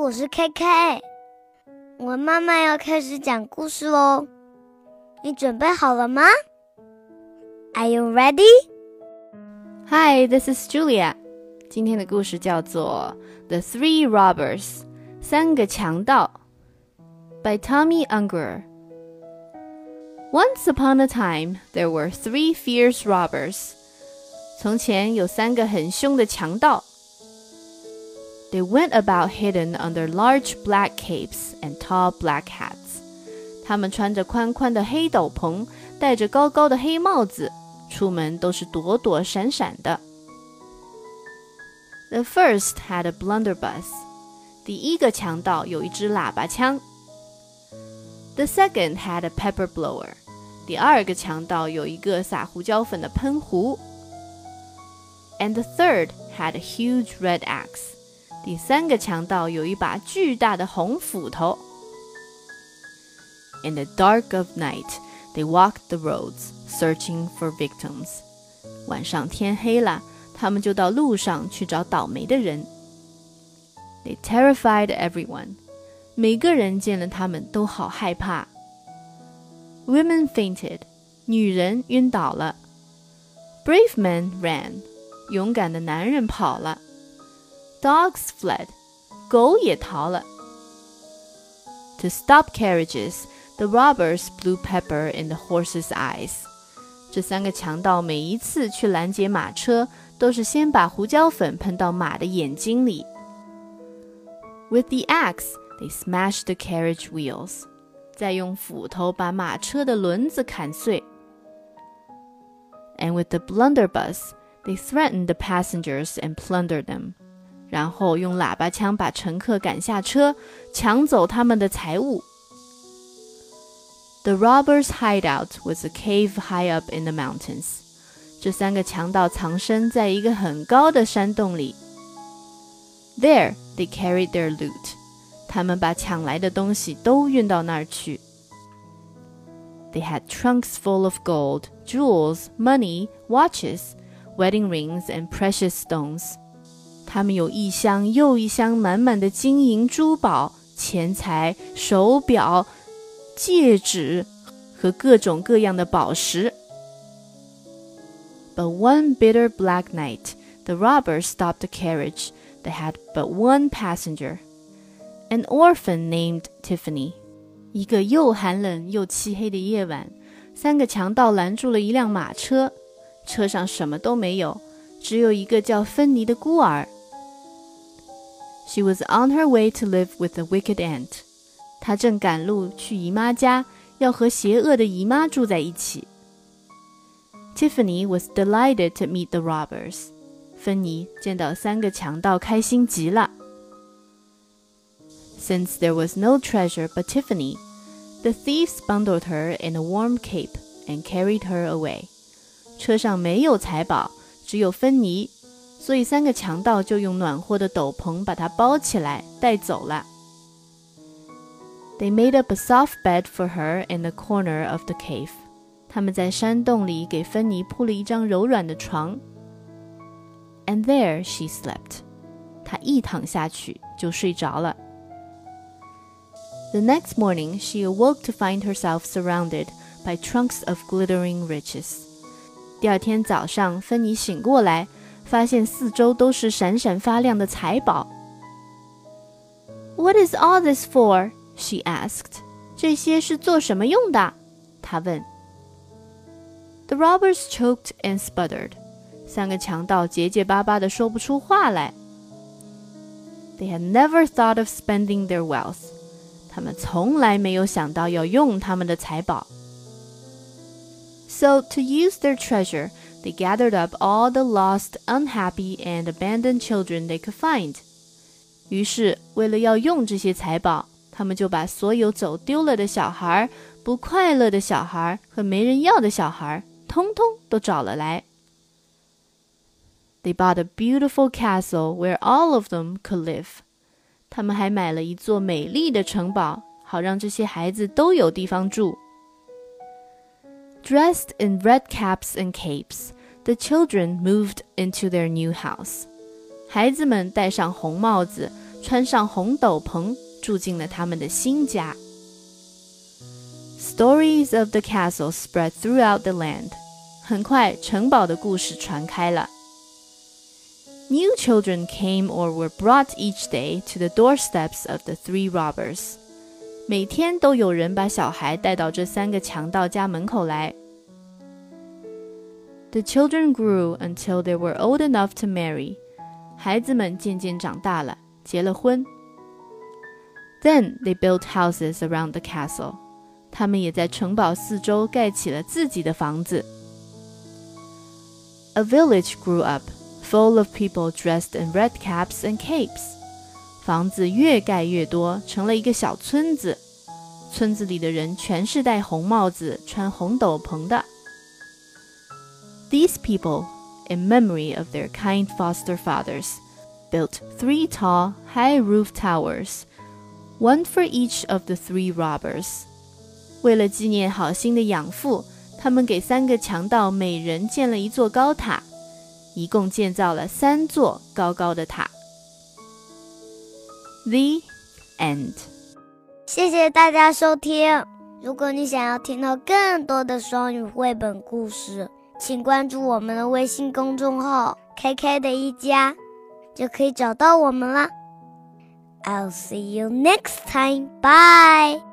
我是 K you ready? Hi, this is Julia。今天的故事叫做《The Three Robbers》三个强盗，by Tomi Ungerer。Once upon a time, there were three fierce robbers。从前有三个很凶的强盗。They went about hidden under large black capes and tall black hats. 他们穿着宽宽的黑斗篷，戴着高高的黑帽子，出门都是躲躲闪闪的。The first had a blunderbuss. 第一个强盗有一支喇叭枪。The second had a pepper blower. 第二个强盗有一个撒胡椒粉的喷壶。And the third had a huge red axe. 第三个强盗有一把巨大的红斧头。In the dark of night, they walked the roads, searching for victims. 晚上天黑了，他们就到路上去找倒霉的人。They terrified everyone. 每个人见了他们都好害怕。Women fainted. 女人晕倒了。Brave men ran. 勇敢的男人跑了。 Dogs fled，狗也逃了。To stop carriages, the robbers blew pepper in the horses' eyes. 这三个强盗每一次去拦截马车，都是先把胡椒粉喷到马的眼睛里。With the axe, they smashed the carriage wheels. 再用斧头把马车的轮子砍碎。And with the blunderbuss, they threatened the passengers and plundered them. 然后用喇叭枪把乘客赶下车，抢走他们的财物。The robbers' hideout was a cave high up in the mountains. 这三个强盗藏身在一个很高的山洞里。There they carried their loot. 他们把抢来的东西都运到那儿去。They had trunks full of gold, jewels, money, watches, wedding rings, and precious stones. 他们有一箱又一箱满满的金银珠宝、钱财、手表、戒指和各种各样的宝石。But one bitter black night, the robbers stopped the carriage that had but one passenger, an orphan named Tiffany. 一个又寒冷又漆黑的夜晚，三个强盗拦住了一辆马车，车上什么都没有，只有一个叫芬妮的孤儿。She was on her way to live with a wicked aunt. 她正赶路去姨妈家，要和邪恶的姨妈住在一起。Tiffany was delighted to meet the robbers. 芬妮见到三个强盗，开心极了。Since there was no treasure but Tiffany, the thieves bundled her in a warm cape and carried her away. 车上没有财宝，只有芬妮。 所以三个强盗就用暖和的斗篷把她包起来带走了。They made up a soft bed for her in the corner of the cave。他们在山洞里给芬妮铺了一张柔软的床。And there she slept。她一躺下去就睡着了。The next morning she awoke to find herself surrounded by trunks of glittering riches。第二天早上，芬妮醒过来。 发现四周都是闪闪发亮的财宝。What is all this for? She asked. 这些是做什么用的？她问。The robbers choked and sputtered. 三个强盗结结巴巴的说不出话来。They had never thought of spending their wealth. 他们从来没有想到要用他们的财宝。So to use their treasure they gathered up all the lost, unhappy, and abandoned children they could find. 于是，为了要用这些财宝，他们就把所有走丢了的小孩、不快乐的小孩和没人要的小孩，通通都找了来。They bought a beautiful castle where all of them could live. 他们还买了一座美丽的城堡，好让这些孩子都有地方住。 Dressed in red caps and capes, the children moved into their new house. 孩子们戴上红帽子， 穿上红斗篷，住进了他们的新家。Stories of the castle spread throughout the land。很快，城堡的故事传开了。New children came or were brought each day to the doorsteps of the three robbers。每天都有人把小孩带到这三个强盗家门口来。 The children grew until they were old enough to marry。孩子们渐渐长大了，结了婚。Then they built houses around the castle。他们也在城堡四周盖起了自己的房子。A village grew up, full of people dressed in red caps and capes. 房子越盖越多，成了一个小村子。村子里的人全是戴红帽子、穿红斗篷的。 These people, in memory of their kind foster fathers, built three tall, high roof towers, one for each of the three robbers. 为了纪念好心的养父，他们给三个强盗每人建了一座高塔，一共建造了三座高高的塔。The end。谢谢大家收听。如果你想要听到更多的双语绘本故事， 请关注我们的微信公众号 “KK 的一家”，就可以找到我们了。I'll see you next time. Bye.